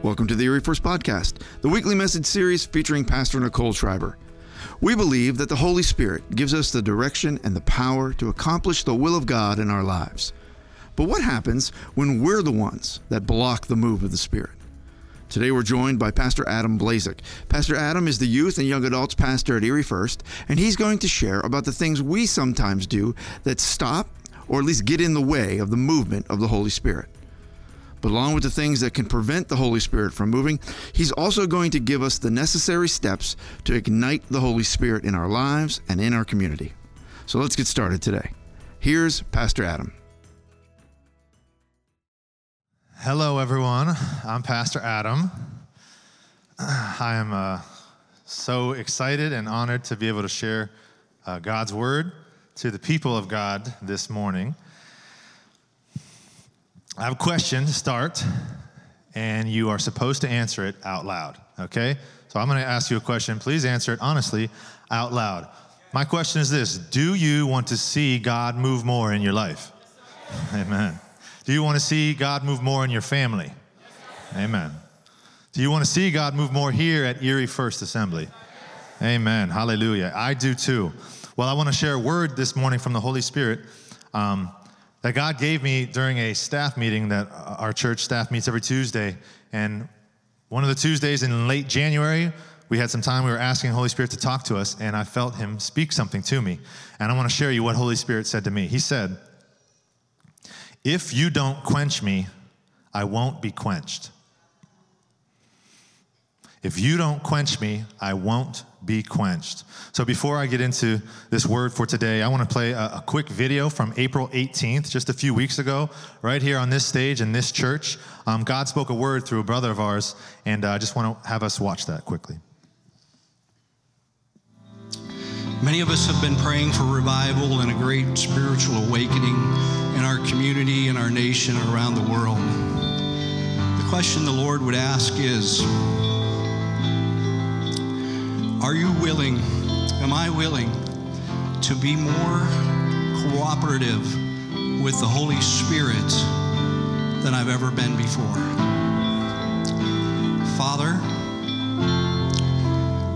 Welcome to the Erie First Podcast, the weekly message series featuring Pastor Nicole Schreiber. We believe that the Holy Spirit gives us the direction and the power to accomplish the will of God in our lives. But what happens when we're the ones that block the move of the Spirit? Today we're joined by Pastor Adam Blazek. Pastor Adam is the youth and young adults pastor at Erie First, and he's going to share about the things we sometimes do that stop or at least get in the way of the movement of the Holy Spirit. But along with the things that can prevent the Holy Spirit from moving, He's also going to give us the necessary steps to ignite the Holy Spirit in our lives and in our community. So let's get started today. Here's Pastor Adam. Hello, everyone. I'm Pastor Adam. I am uh, so excited and honored to be able to share uh, God's word to the people of God this morning. I have a question to start, and you are supposed to answer it out loud, okay? So I'm gonna ask you a question. Please answer it honestly out loud. My question is this Do you want to see God move more in your life? Amen. Do you want to see God move more in your family? Amen. Do you want to see God move more here at Erie First Assembly? Amen. Hallelujah. I do too. Well, I want to share a word this morning from the Holy Spirit. Um, that God gave me during a staff meeting that our church staff meets every Tuesday. And one of the Tuesdays in late January, we had some time, we were asking Holy Spirit to talk to us, and I felt Him speak something to me. And I want to share you what Holy Spirit said to me. He said, If you don't quench me, I won't be quenched. If you don't quench me, I won't be quenched. So before I get into this word for today, I want to play a, a, quick video from April 18th, just a few weeks ago, right here on this stage in this church. Um, God spoke a word through a brother of ours, and uh, I just want to have us watch that quickly. Many of us have been praying for revival and a great spiritual awakening in our community, in our nation, and around the world. The question the Lord would ask is, are you willing, am I willing to be more cooperative with the Holy Spirit than I've ever been before? Father,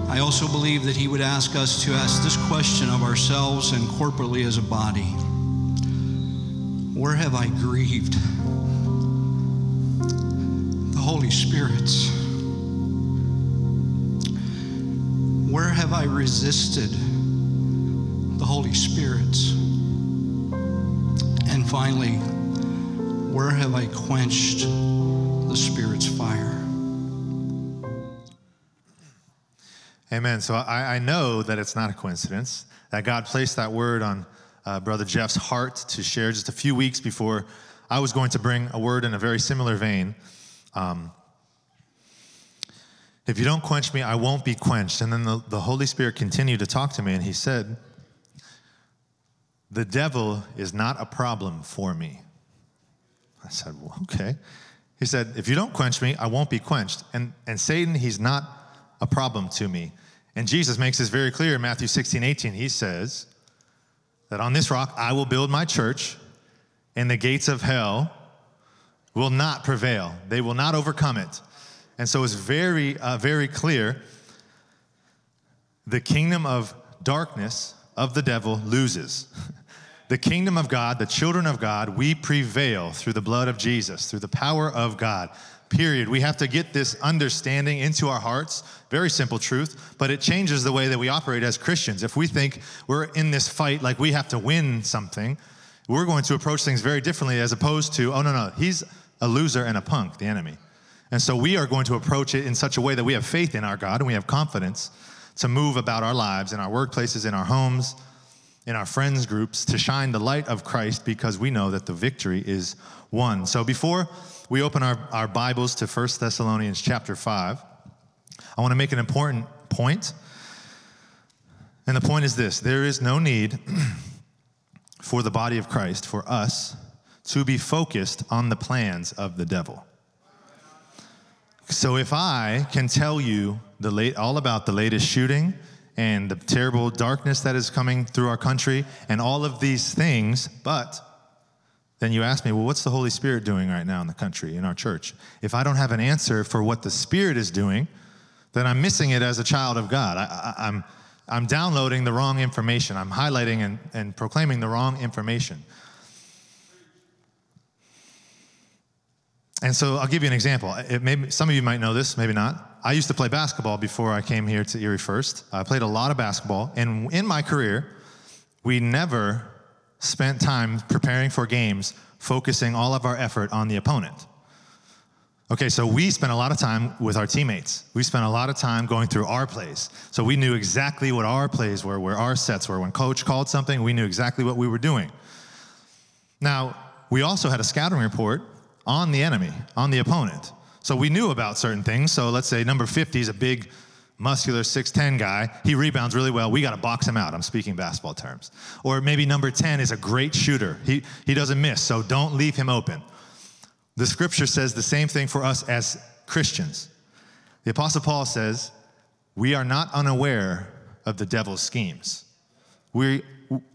I also believe that He would ask us to ask this question of ourselves and corporately as a body Where have I grieved the Holy Spirit? Where have I resisted the Holy Spirit? And finally, where have I quenched the Spirit's fire? Amen. So I, I know that it's not a coincidence that God placed that word on uh, Brother Jeff's heart to share just a few weeks before I was going to bring a word in a very similar vein. Um, if you don't quench me, I won't be quenched. And then the, the Holy Spirit continued to talk to me, and he said, The devil is not a problem for me. I said, Well, okay. He said, If you don't quench me, I won't be quenched. And, and Satan, he's not a problem to me. And Jesus makes this very clear in Matthew 16, 18. He says that on this rock I will build my church, and the gates of hell will not prevail, they will not overcome it. And so it's very, uh, very clear the kingdom of darkness of the devil loses. the kingdom of God, the children of God, we prevail through the blood of Jesus, through the power of God. Period. We have to get this understanding into our hearts. Very simple truth, but it changes the way that we operate as Christians. If we think we're in this fight like we have to win something, we're going to approach things very differently as opposed to, oh, no, no, he's a loser and a punk, the enemy. And so we are going to approach it in such a way that we have faith in our God and we have confidence to move about our lives in our workplaces, in our homes, in our friends groups to shine the light of Christ because we know that the victory is won. So before we open our, our Bibles to 1 Thessalonians chapter 5, I want to make an important point. And the point is this there is no need for the body of Christ, for us, to be focused on the plans of the devil. So if I can tell you the late, all about the latest shooting and the terrible darkness that is coming through our country and all of these things, but then you ask me, well, what's the Holy Spirit doing right now in the country, in our church? If I don't have an answer for what the Spirit is doing, then I'm missing it as a child of God. I, am I'm, I'm downloading the wrong information. I'm highlighting and, and proclaiming the wrong information. And so I'll give you an example. It may, some of you might know this, maybe not. I used to play basketball before I came here to Erie First. I played a lot of basketball, and in my career, we never spent time preparing for games, focusing all of our effort on the opponent. Okay, so we spent a lot of time with our teammates. We spent a lot of time going through our plays. So we knew exactly what our plays were, where our sets were. When coach called something, we knew exactly what we were doing. Now, we also had a scouting report on the enemy, on the opponent. So we knew about certain things. So let's say number 50 is a big, muscular 6'10 guy. He rebounds really well. We got to box him out. I'm speaking basketball terms. Or maybe number 10 is a great shooter. He, he doesn't miss, so don't leave him open. The scripture says the same thing for us as Christians. The Apostle Paul says, We are not unaware of the devil's schemes. We,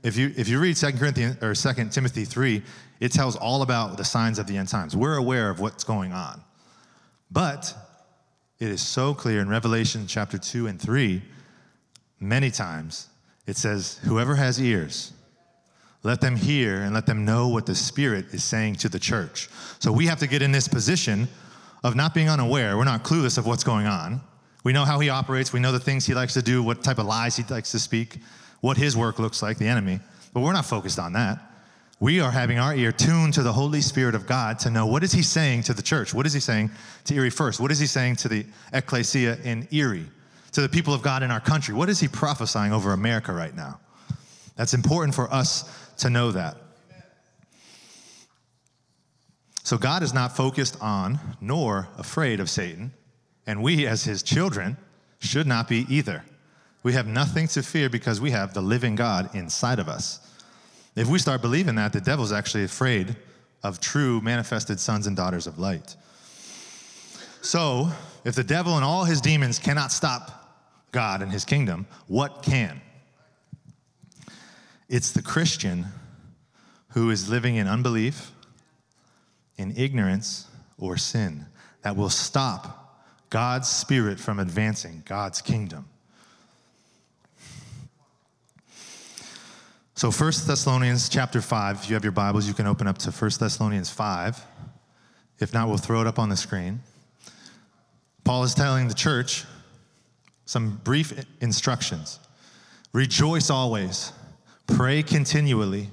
if, you, if you read 2 Corinthians or 2 Timothy 3, it tells all about the signs of the end times. We're aware of what's going on. But it is so clear in Revelation chapter 2 and 3, many times it says, Whoever has ears, let them hear and let them know what the Spirit is saying to the church. So we have to get in this position of not being unaware. We're not clueless of what's going on. We know how he operates, we know the things he likes to do, what type of lies he likes to speak, what his work looks like, the enemy. But we're not focused on that we are having our ear tuned to the Holy Spirit of God to know what is he saying to the church? What is he saying to Erie First? What is he saying to the ecclesia in Erie? To the people of God in our country? What is he prophesying over America right now? That's important for us to know that. So God is not focused on nor afraid of Satan, and we as his children should not be either. We have nothing to fear because we have the living God inside of us. If we start believing that, the devil's actually afraid of true manifested sons and daughters of light. So, if the devil and all his demons cannot stop God and his kingdom, what can? It's the Christian who is living in unbelief, in ignorance, or sin that will stop God's spirit from advancing God's kingdom. So 1 Thessalonians chapter 5, if you have your Bibles, you can open up to 1 Thessalonians 5. If not, we'll throw it up on the screen. Paul is telling the church some brief instructions. Rejoice always, pray continually,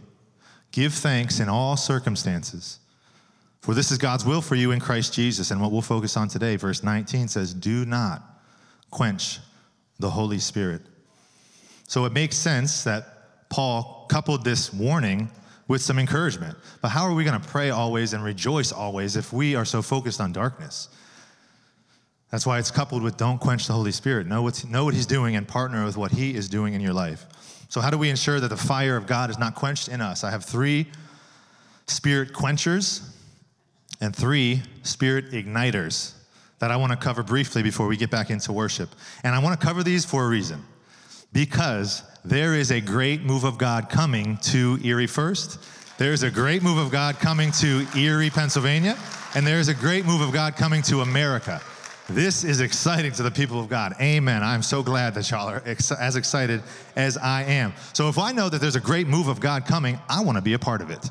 give thanks in all circumstances. For this is God's will for you in Christ Jesus. And what we'll focus on today, verse 19 says, Do not quench the Holy Spirit. So it makes sense that Paul coupled this warning with some encouragement. But how are we going to pray always and rejoice always if we are so focused on darkness? That's why it's coupled with don't quench the Holy Spirit. Know, what's, know what He's doing and partner with what He is doing in your life. So, how do we ensure that the fire of God is not quenched in us? I have three spirit quenchers and three spirit igniters that I want to cover briefly before we get back into worship. And I want to cover these for a reason because there is a great move of God coming to Erie First. There's a great move of God coming to Erie, Pennsylvania, and there's a great move of God coming to America. This is exciting to the people of God. Amen. I'm so glad that y'all are ex- as excited as I am. So, if I know that there's a great move of God coming, I want to be a part of it.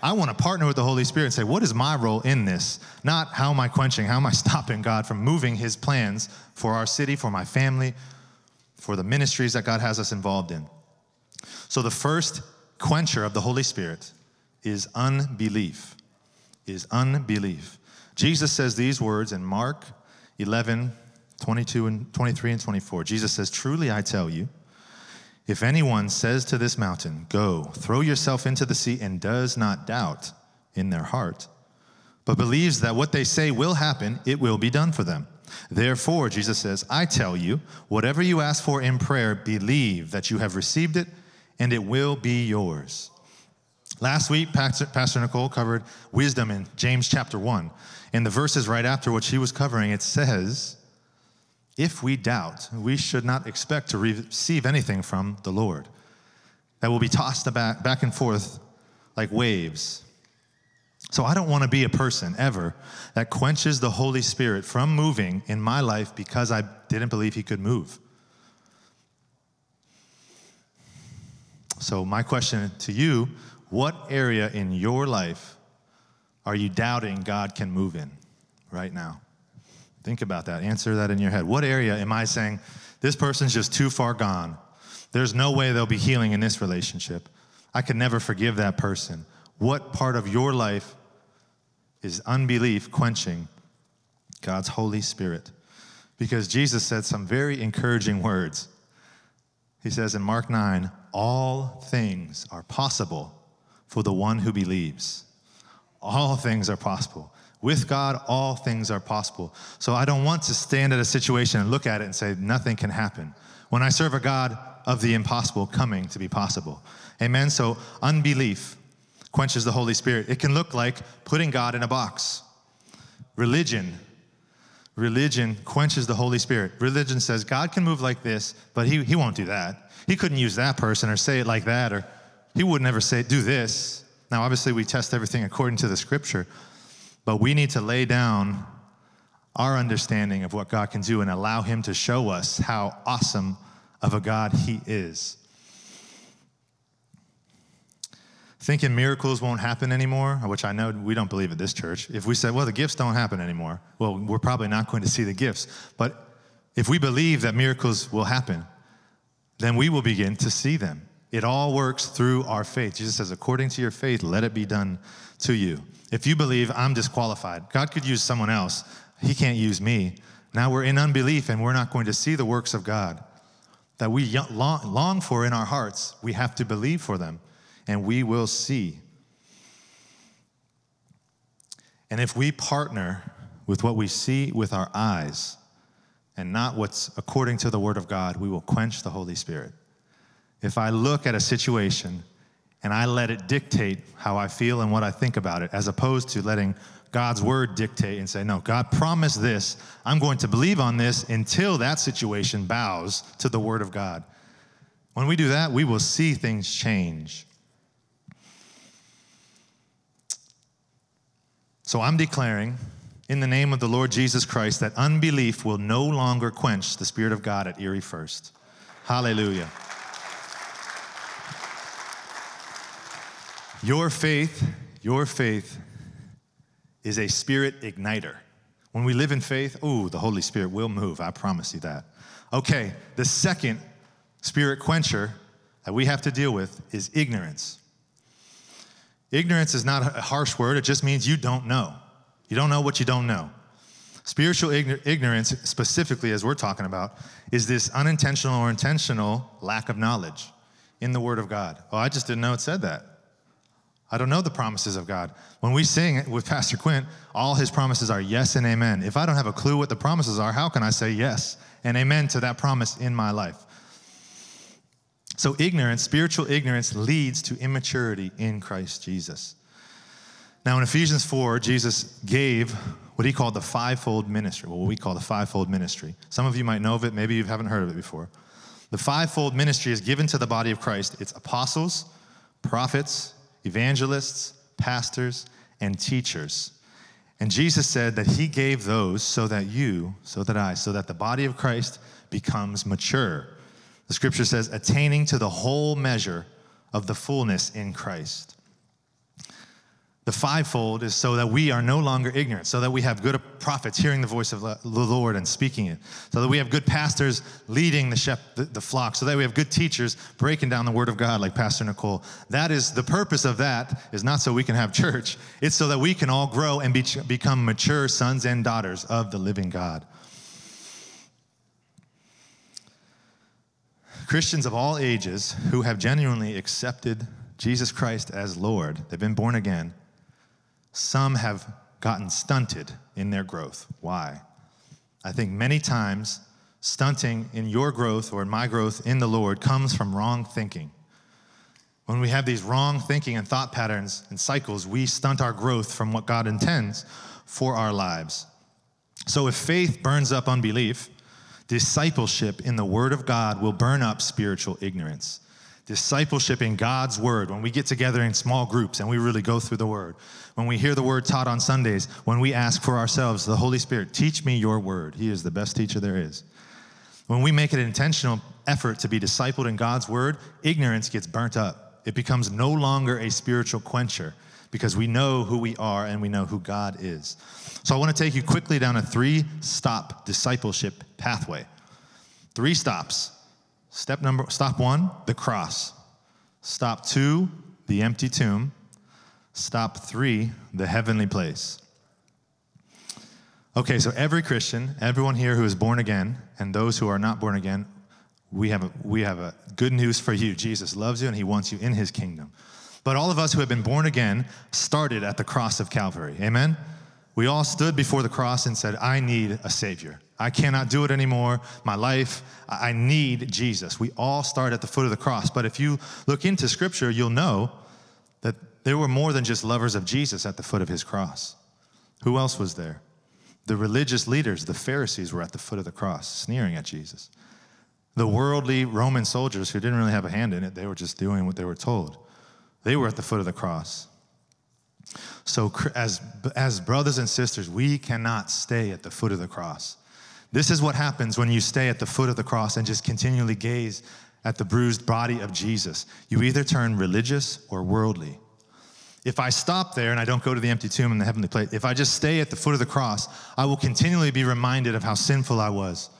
I want to partner with the Holy Spirit and say, what is my role in this? Not how am I quenching, how am I stopping God from moving his plans for our city, for my family, for the ministries that God has us involved in. So the first quencher of the Holy Spirit is unbelief. Is unbelief. Jesus says these words in Mark 11, 22 and 23 and 24. Jesus says, Truly I tell you, if anyone says to this mountain, Go, throw yourself into the sea, and does not doubt in their heart, but believes that what they say will happen, it will be done for them. Therefore, Jesus says, I tell you, whatever you ask for in prayer, believe that you have received it and it will be yours. Last week, Pastor Nicole covered wisdom in James chapter 1. In the verses right after what she was covering, it says, If we doubt, we should not expect to receive anything from the Lord. That will be tossed back, and forth like waves. So I don't want to be a person ever that quenches the Holy Spirit from moving in my life because I didn't believe he could move. So, my question to you what area in your life are you doubting God can move in right now? Think about that. Answer that in your head. What area am I saying, this person's just too far gone? There's no way they'll be healing in this relationship. I could never forgive that person. What part of your life is unbelief quenching God's Holy Spirit? Because Jesus said some very encouraging words. He says in Mark 9, all things are possible for the one who believes. All things are possible. With God, all things are possible. So I don't want to stand at a situation and look at it and say, nothing can happen. When I serve a God of the impossible coming to be possible. Amen? So unbelief quenches the Holy Spirit. It can look like putting God in a box. Religion. Religion quenches the Holy Spirit. Religion says God can move like this, but he, he won't do that. He couldn't use that person or say it like that, or he would never say, do this. Now, obviously, we test everything according to the scripture, but we need to lay down our understanding of what God can do and allow Him to show us how awesome of a God He is. Thinking miracles won't happen anymore, which I know we don't believe at this church. If we said, well, the gifts don't happen anymore, well, we're probably not going to see the gifts. But if we believe that miracles will happen, then we will begin to see them. It all works through our faith. Jesus says, according to your faith, let it be done to you. If you believe I'm disqualified, God could use someone else. He can't use me. Now we're in unbelief and we're not going to see the works of God that we long for in our hearts. We have to believe for them and we will see. And if we partner with what we see with our eyes and not what's according to the Word of God, we will quench the Holy Spirit. If I look at a situation and I let it dictate how I feel and what I think about it, as opposed to letting God's word dictate and say, No, God promised this. I'm going to believe on this until that situation bows to the word of God. When we do that, we will see things change. So I'm declaring in the name of the Lord Jesus Christ that unbelief will no longer quench the Spirit of God at Erie First. Hallelujah. Your faith, your faith is a spirit igniter. When we live in faith, oh, the Holy Spirit will move. I promise you that. Okay, the second spirit quencher that we have to deal with is ignorance. Ignorance is not a harsh word, it just means you don't know. You don't know what you don't know. Spiritual ignorance, specifically as we're talking about, is this unintentional or intentional lack of knowledge in the Word of God. Oh, I just didn't know it said that. I don't know the promises of God. When we sing it with Pastor Quint, all his promises are yes and amen. If I don't have a clue what the promises are, how can I say yes and amen to that promise in my life? So, ignorance, spiritual ignorance, leads to immaturity in Christ Jesus. Now, in Ephesians 4, Jesus gave what he called the fivefold ministry, well, what we call the fivefold ministry. Some of you might know of it, maybe you haven't heard of it before. The fivefold ministry is given to the body of Christ it's apostles, prophets, evangelists, pastors, and teachers. And Jesus said that he gave those so that you, so that I, so that the body of Christ becomes mature. The scripture says, attaining to the whole measure of the fullness in Christ. The fivefold is so that we are no longer ignorant, so that we have good prophets hearing the voice of the Lord and speaking it, so that we have good pastors leading the, shep- the, flock, so that we have good teachers breaking down the word of God, like Pastor Nicole. That is the purpose of that, is not so we can have church, it's so that we can all grow and be, become mature sons and daughters of the living God. Christians of all ages who have genuinely accepted Jesus Christ as Lord, they've been born again some have gotten stunted in their growth. Why? I think many times stunting in your growth or in my growth in the Lord comes from wrong thinking. When we have these wrong thinking and thought patterns and cycles, we stunt our growth from what God intends for our lives. So if faith burns up unbelief, discipleship in the Word of God will burn up spiritual ignorance. Discipleship in God's word, when we get together in small groups and we really go through the word, when we hear the word taught on Sundays, when we ask for ourselves, the Holy Spirit, teach me your word. He is the best teacher there is. When we make an intentional effort to be discipled in God's word, ignorance gets burnt up. It becomes no longer a spiritual quencher because we know who we are and we know who God is. So I want to take you quickly down a three stop discipleship pathway. Three stops. Step number stop 1, the cross. Stop 2, the empty tomb. Stop 3, the heavenly place. Okay, so every Christian, everyone here who is born again, and those who are not born again, we have, a, we have a good news for you. Jesus loves you and he wants you in his kingdom. But all of us who have been born again started at the cross of Calvary. Amen? We all stood before the cross and said, I need a Savior. I cannot do it anymore. My life, I need Jesus. We all start at the foot of the cross. But if you look into Scripture, you'll know that there were more than just lovers of Jesus at the foot of his cross. Who else was there? The religious leaders, the Pharisees, were at the foot of the cross, sneering at Jesus. The worldly Roman soldiers who didn't really have a hand in it, they were just doing what they were told. They were at the foot of the cross. So, as, as brothers and sisters, we cannot stay at the foot of the cross. This is what happens when you stay at the foot of the cross and just continually gaze at the bruised body of Jesus. You either turn religious or worldly. If I stop there and I don't go to the empty tomb in the heavenly place, if I just stay at the foot of the cross, I will continually be reminded of how sinful I was,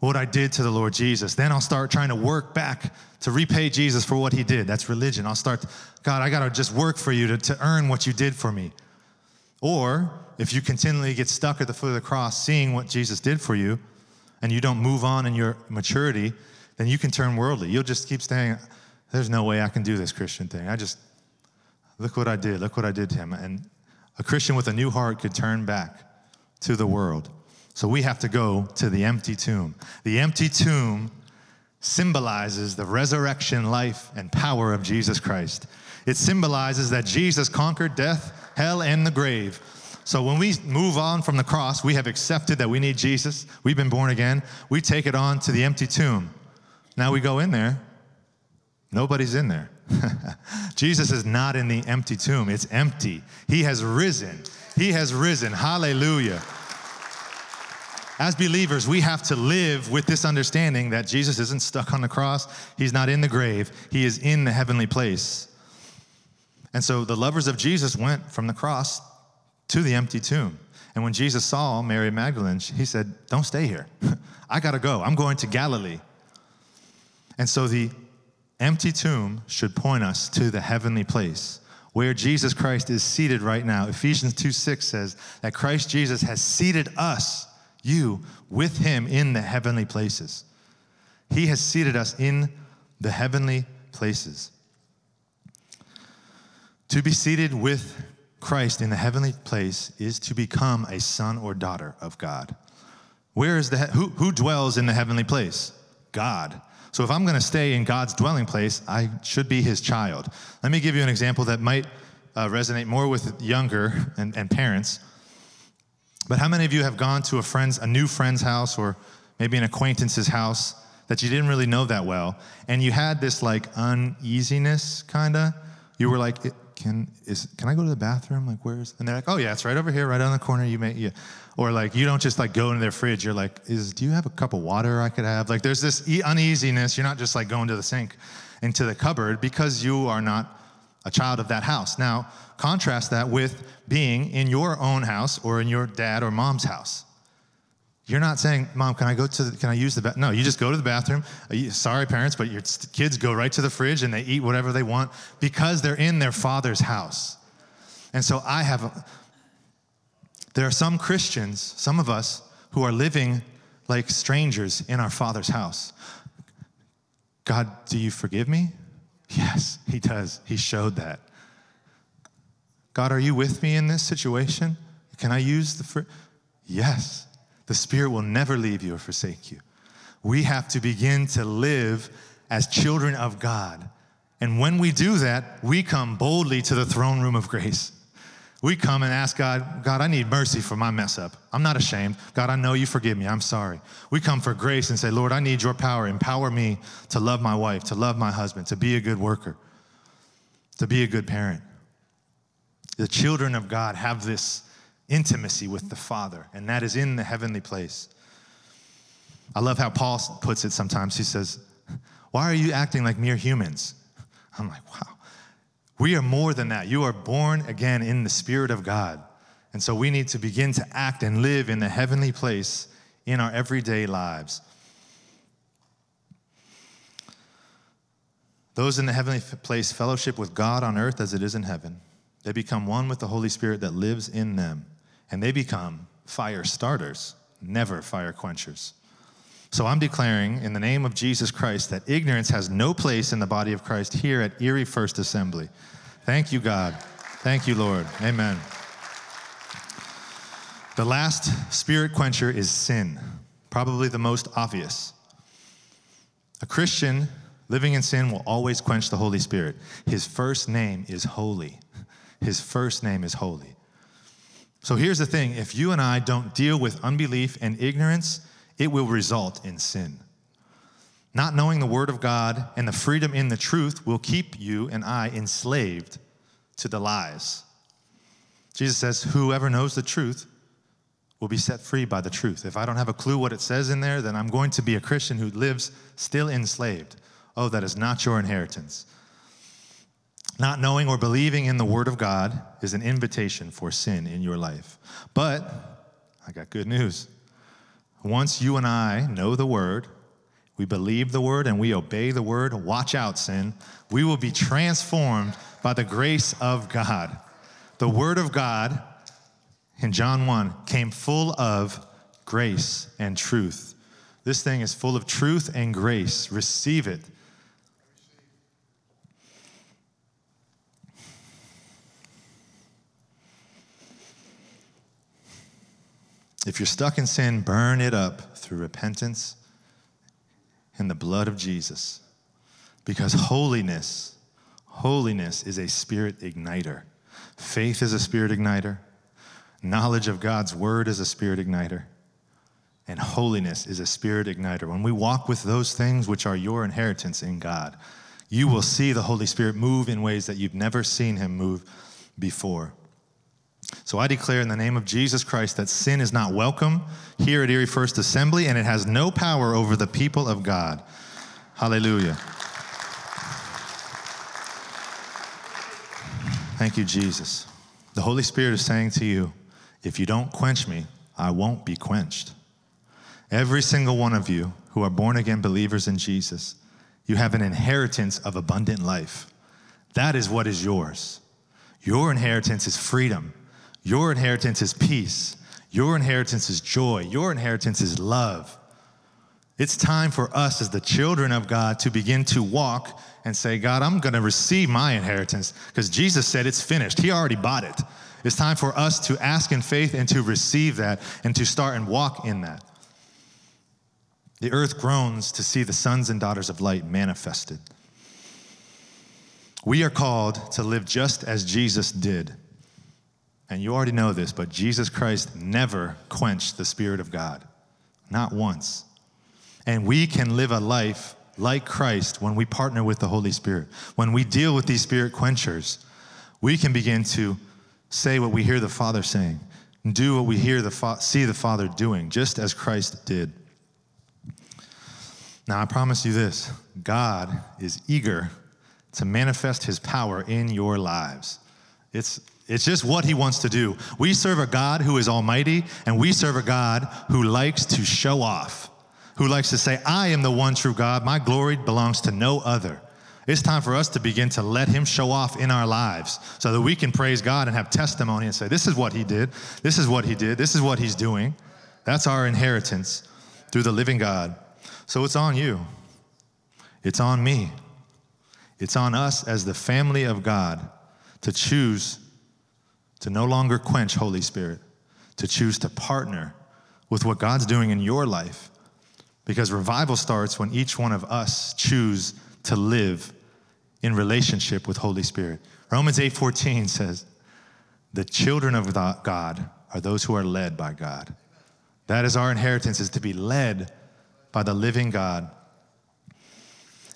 what I did to the Lord Jesus. Then I'll start trying to work back to repay Jesus for what he did. That's religion. I'll start, God, I got to just work for you to, to earn what you did for me. Or if you continually get stuck at the foot of the cross seeing what Jesus did for you and you don't move on in your maturity, then you can turn worldly. You'll just keep saying, There's no way I can do this Christian thing. I just, look what I did, look what I did to him. And a Christian with a new heart could turn back to the world. So we have to go to the empty tomb. The empty tomb symbolizes the resurrection, life, and power of Jesus Christ. It symbolizes that Jesus conquered death, hell, and the grave. So when we move on from the cross, we have accepted that we need Jesus. We've been born again. We take it on to the empty tomb. Now we go in there. Nobody's in there. Jesus is not in the empty tomb. It's empty. He has risen. He has risen. Hallelujah. As believers, we have to live with this understanding that Jesus isn't stuck on the cross, he's not in the grave, he is in the heavenly place. And so the lovers of Jesus went from the cross to the empty tomb. And when Jesus saw Mary Magdalene, he said, Don't stay here. I got to go. I'm going to Galilee. And so the empty tomb should point us to the heavenly place where Jesus Christ is seated right now. Ephesians 2 6 says that Christ Jesus has seated us you with him in the heavenly places. He has seated us in the heavenly places. To be seated with Christ in the heavenly place is to become a son or daughter of God. Where is the who, who dwells in the heavenly place? God. So if I'm going to stay in God's dwelling place, I should be his child. Let me give you an example that might uh, resonate more with younger and, and parents. But how many of you have gone to a friend's, a new friend's house or maybe an acquaintance's house that you didn't really know that well, and you had this like uneasiness kinda? You were like, can is can I go to the bathroom? Like where's? And they're like, oh yeah, it's right over here, right on the corner. You may, yeah. Or like you don't just like go into their fridge. You're like, is do you have a cup of water I could have? Like there's this uneasiness. You're not just like going to the sink, into the cupboard because you are not a child of that house. Now, contrast that with being in your own house or in your dad or mom's house. You're not saying, Mom, can I go to the, can I use the bathroom? No, you just go to the bathroom. Uh, sorry, parents, but your kids go right to the fridge and they eat whatever they want because they're in their father's house. And so I have, a, there are some Christians, some of us, who are living like strangers in our father's house. God, do you forgive me? Yes, he does. He showed that. God, are you with me in this situation? Can I use the fr-? Yes. The Spirit will never leave you or forsake you. We have to begin to live as children of God. And when we do that, we come boldly to the throne room of grace. We come and ask God, God, I need mercy for my mess up. I'm not ashamed. God, I know you forgive me. I'm sorry. We come for grace and say, Lord, I need your power. Empower me to love my wife, to love my husband, to be a good worker, to be a good parent. The children of God have this intimacy with the Father, and that is in the heavenly place. I love how Paul puts it sometimes. He says, Why are you acting like mere humans? I'm like, wow. We are more than that. You are born again in the Spirit of God. And so we need to begin to act and live in the heavenly place in our everyday lives. Those in the heavenly place fellowship with God on earth as it is in heaven. They become one with the Holy Spirit that lives in them, and they become fire starters, never fire quenchers. So I'm declaring in the name of Jesus Christ that ignorance has no place in the body of Christ here at Erie First Assembly. Thank you, God. Thank you, Lord. Amen. The last spirit quencher is sin, probably the most obvious. A Christian living in sin will always quench the Holy Spirit. His first name is holy. His first name is holy. So here's the thing if you and I don't deal with unbelief and ignorance, it will result in sin. Not knowing the Word of God and the freedom in the truth will keep you and I enslaved to the lies. Jesus says, Whoever knows the truth will be set free by the truth. If I don't have a clue what it says in there, then I'm going to be a Christian who lives still enslaved. Oh, that is not your inheritance. Not knowing or believing in the Word of God is an invitation for sin in your life. But I got good news. Once you and I know the word, we believe the word, and we obey the word, watch out, sin. We will be transformed by the grace of God. The word of God in John 1 came full of grace and truth. This thing is full of truth and grace. Receive it. If you're stuck in sin, burn it up through repentance in the blood of Jesus. Because holiness, holiness is a spirit igniter. Faith is a spirit igniter. Knowledge of God's word is a spirit igniter. And holiness is a spirit igniter. When we walk with those things which are your inheritance in God, you will see the Holy Spirit move in ways that you've never seen him move before. So I declare in the name of Jesus Christ that sin is not welcome here at Erie First Assembly and it has no power over the people of God. Hallelujah. Thank you, Jesus. The Holy Spirit is saying to you, if you don't quench me, I won't be quenched. Every single one of you who are born again believers in Jesus, you have an inheritance of abundant life. That is what is yours. Your inheritance is freedom. Your inheritance is peace. Your inheritance is joy. Your inheritance is love. It's time for us as the children of God to begin to walk and say, God, I'm going to receive my inheritance because Jesus said it's finished. He already bought it. It's time for us to ask in faith and to receive that and to start and walk in that. The earth groans to see the sons and daughters of light manifested. We are called to live just as Jesus did. And you already know this, but Jesus Christ never quenched the Spirit of God, not once. And we can live a life like Christ when we partner with the Holy Spirit. When we deal with these spirit quenchers, we can begin to say what we hear the Father saying, do what we hear the fa- see the Father doing, just as Christ did. Now, I promise you this God is eager to manifest his power in your lives. It's it's just what he wants to do. We serve a God who is almighty, and we serve a God who likes to show off, who likes to say, I am the one true God. My glory belongs to no other. It's time for us to begin to let him show off in our lives so that we can praise God and have testimony and say, This is what he did. This is what he did. This is what he's doing. That's our inheritance through the living God. So it's on you. It's on me. It's on us as the family of God to choose to no longer quench Holy Spirit, to choose to partner with what God's doing in your life. Because revival starts when each one of us choose to live in relationship with Holy Spirit. Romans 8:14 says, The children of God are those who are led by God. That is our inheritance, is to be led by the living God.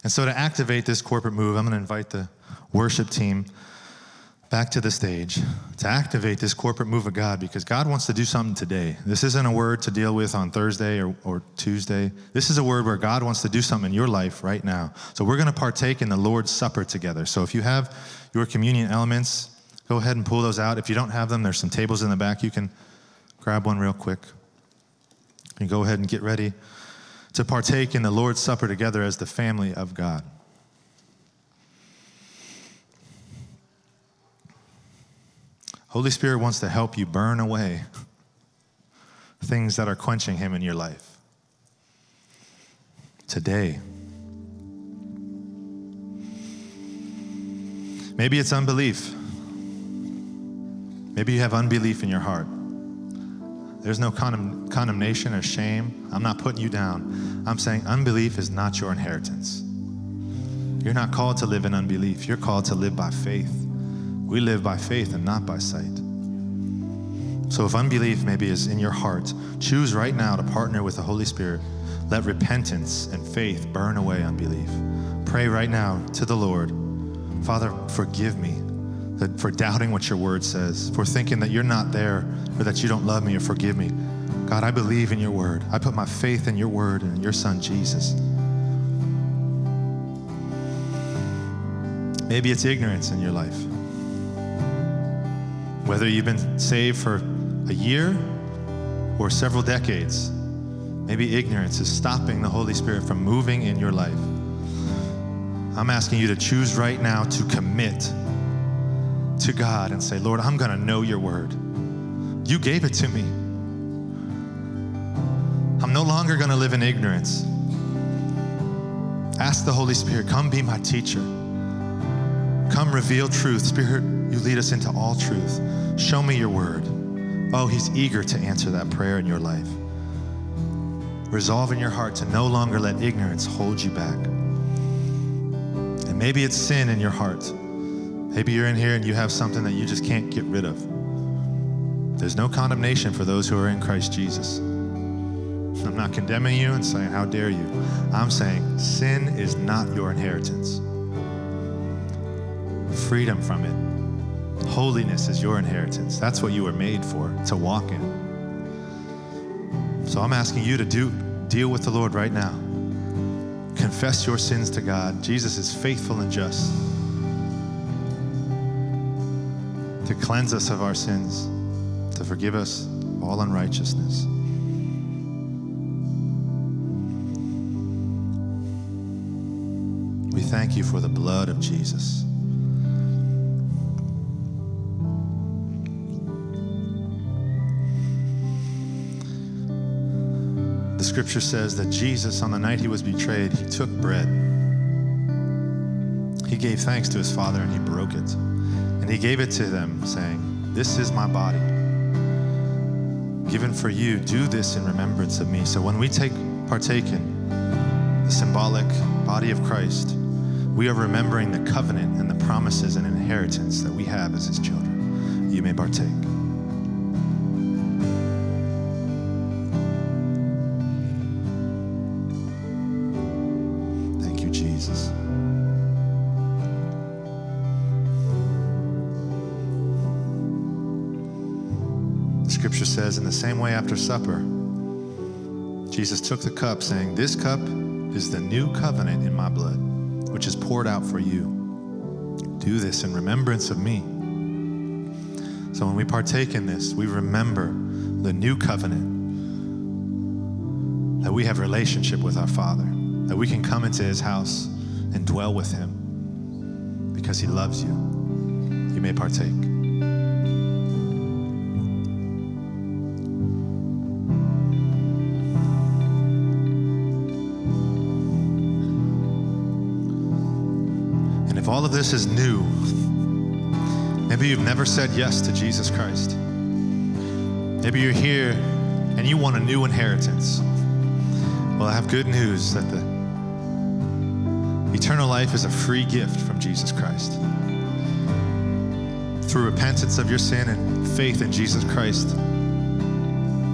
And so to activate this corporate move, I'm going to invite the worship team back to the stage to activate this corporate move of God because God wants to do something today. This isn't a word to deal with on Thursday or, or Tuesday. This is a word where God wants to do something in your life right now. So we're going to partake in the Lord's Supper together. So if you have your communion elements, go ahead and pull those out. If you don't have them, there's some tables in the back. You can grab one real quick. And go ahead and get ready to partake in the Lord's Supper together as the family of God. Holy Spirit wants to help you burn away things that are quenching Him in your life. Today. Maybe it's unbelief. Maybe you have unbelief in your heart. There's no condemn, condemnation or shame. I'm not putting you down. I'm saying unbelief is not your inheritance. You're not called to live in unbelief. You're called to live by faith. We live by faith and not by sight. So if unbelief maybe is in your heart, choose right now to partner with the Holy Spirit. Let repentance and faith burn away unbelief. Pray right now to the Lord Father, forgive me for doubting what your word says, for thinking that you're not there or that you don't love me or forgive me. God, I believe in your word. I put my faith in your word and in your son, Jesus. Maybe it's ignorance in your life. Whether you've been saved for a year or several decades, maybe ignorance is stopping the Holy Spirit from moving in your life. I'm asking you to choose right now to commit to God and say, Lord, I'm going to know your word. You gave it to me. I'm no longer going to live in ignorance. Ask the Holy Spirit, come be my teacher. Come reveal truth. Spirit, you lead us into all truth. Show me your word. Oh, he's eager to answer that prayer in your life. Resolve in your heart to no longer let ignorance hold you back. And maybe it's sin in your heart. Maybe you're in here and you have something that you just can't get rid of. There's no condemnation for those who are in Christ Jesus. I'm not condemning you and saying, How dare you? I'm saying, sin is not your inheritance freedom from it. Holiness is your inheritance. That's what you were made for, to walk in. So I'm asking you to do deal with the Lord right now. Confess your sins to God. Jesus is faithful and just to cleanse us of our sins, to forgive us all unrighteousness. We thank you for the blood of Jesus. Scripture says that Jesus, on the night he was betrayed, he took bread. He gave thanks to his Father and he broke it. And he gave it to them, saying, This is my body, given for you. Do this in remembrance of me. So when we take partake in the symbolic body of Christ, we are remembering the covenant and the promises and inheritance that we have as his children. You may partake. Says, in the same way after supper, Jesus took the cup, saying, This cup is the new covenant in my blood, which is poured out for you. Do this in remembrance of me. So when we partake in this, we remember the new covenant that we have relationship with our Father, that we can come into his house and dwell with him because he loves you. You may partake. This is new, maybe you've never said yes to Jesus Christ. Maybe you're here and you want a new inheritance. Well, I have good news that the eternal life is a free gift from Jesus Christ. through repentance of your sin and faith in Jesus Christ,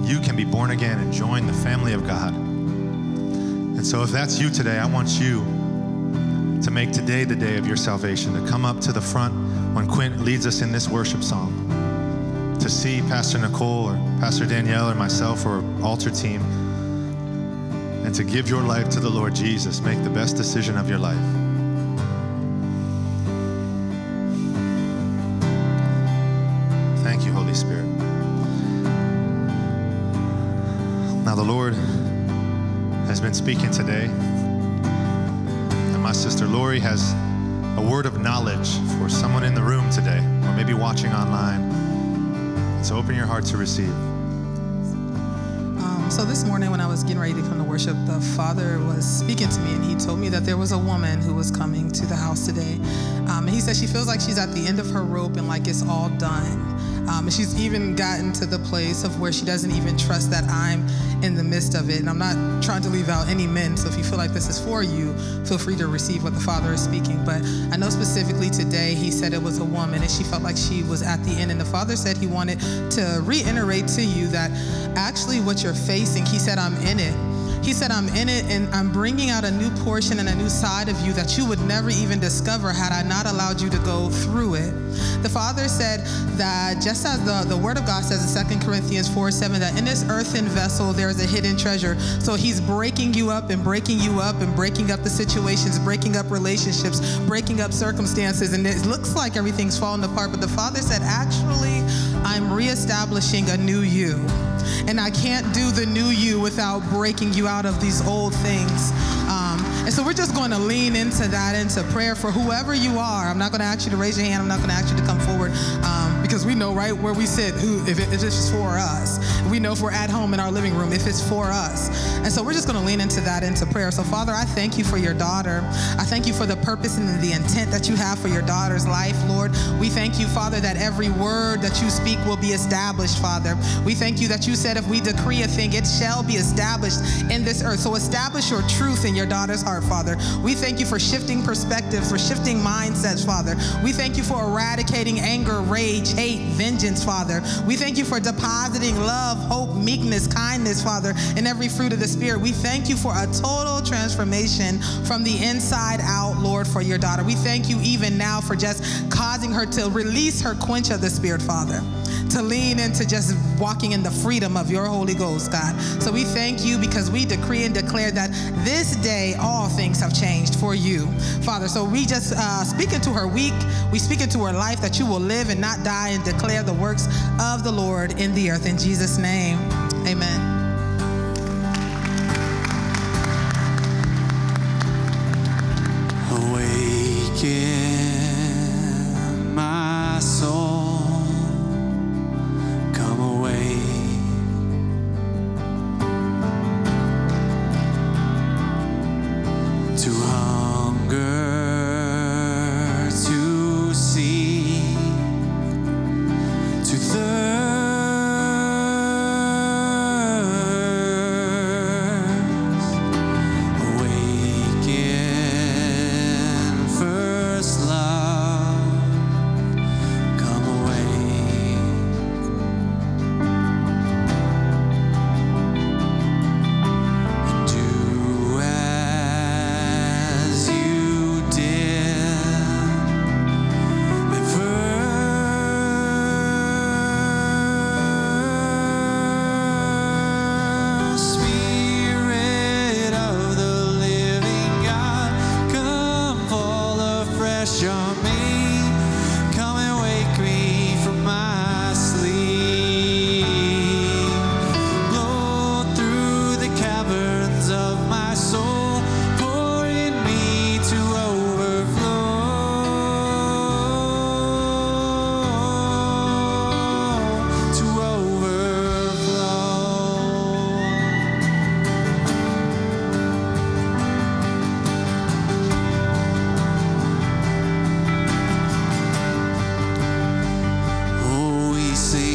you can be born again and join the family of God. And so, if that's you today, I want you to make today the day of your salvation, to come up to the front when Quint leads us in this worship song, to see Pastor Nicole or Pastor Danielle or myself or altar team, and to give your life to the Lord Jesus. Make the best decision of your life. Thank you, Holy Spirit. Now, the Lord has been speaking today, sister Lori has a word of knowledge for someone in the room today, or maybe watching online. So open your heart to receive. Um, so this morning, when I was getting ready to come to worship, the Father was speaking to me, and he told me that there was a woman who was coming to the house today. Um, and he said she feels like she's at the end of her rope and like it's all done. Um, she's even gotten to the place of where she doesn't even trust that I'm in the midst of it. And I'm not trying to leave out any men, so if you feel like this is for you, feel free to receive what the Father is speaking. But I know specifically today he said it was a woman and she felt like she was at the end. And the Father said he wanted to reiterate to you that actually what you're facing, he said, I'm in it. He said, I'm in it and I'm bringing out a new portion and a new side of you that you would never even discover had I not allowed you to go through it. The Father said that just as the, the Word of God says in 2 Corinthians 4 7, that in this earthen vessel there is a hidden treasure. So He's breaking you up and breaking you up and breaking up the situations, breaking up relationships, breaking up circumstances. And it looks like everything's falling apart. But the Father said, actually, I'm reestablishing a new you. And I can't do the new you without breaking you out of these old things. Um, and so we're just going to lean into that, into prayer for whoever you are. I'm not going to ask you to raise your hand. I'm not going to ask you to come forward um, because we know right where we sit who if, it, if it's for us. We know if we're at home in our living room, if it's for us. And so we're just going to lean into that, into prayer. So, Father, I thank you for your daughter. I thank you for the purpose and the intent that you have for your daughter's life, Lord. We thank you, Father, that every word that you speak will be established, Father. We thank you that you said if we decree a thing, it shall be established in this earth. So establish your truth in your daughter's heart, Father. We thank you for shifting perspectives, for shifting mindsets, Father. We thank you for eradicating anger, rage, hate, vengeance, Father. We thank you for depositing love, hope, meekness, kindness, Father, in every fruit of the Spirit. We thank you for a total transformation from the inside out, Lord, for your daughter. We thank you even now for just causing her to release her quench of the Spirit, Father to lean into just walking in the freedom of your Holy Ghost, God. So we thank you because we decree and declare that this day all things have changed for you, Father. So we just uh, speak into her week, we speak into her life that you will live and not die and declare the works of the Lord in the earth. In Jesus' name, amen. see.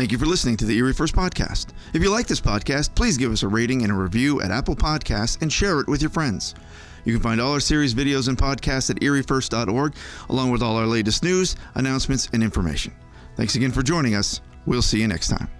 Thank you for listening to the Erie First Podcast. If you like this podcast, please give us a rating and a review at Apple Podcasts and share it with your friends. You can find all our series videos and podcasts at eriefirst.org, along with all our latest news, announcements, and information. Thanks again for joining us. We'll see you next time.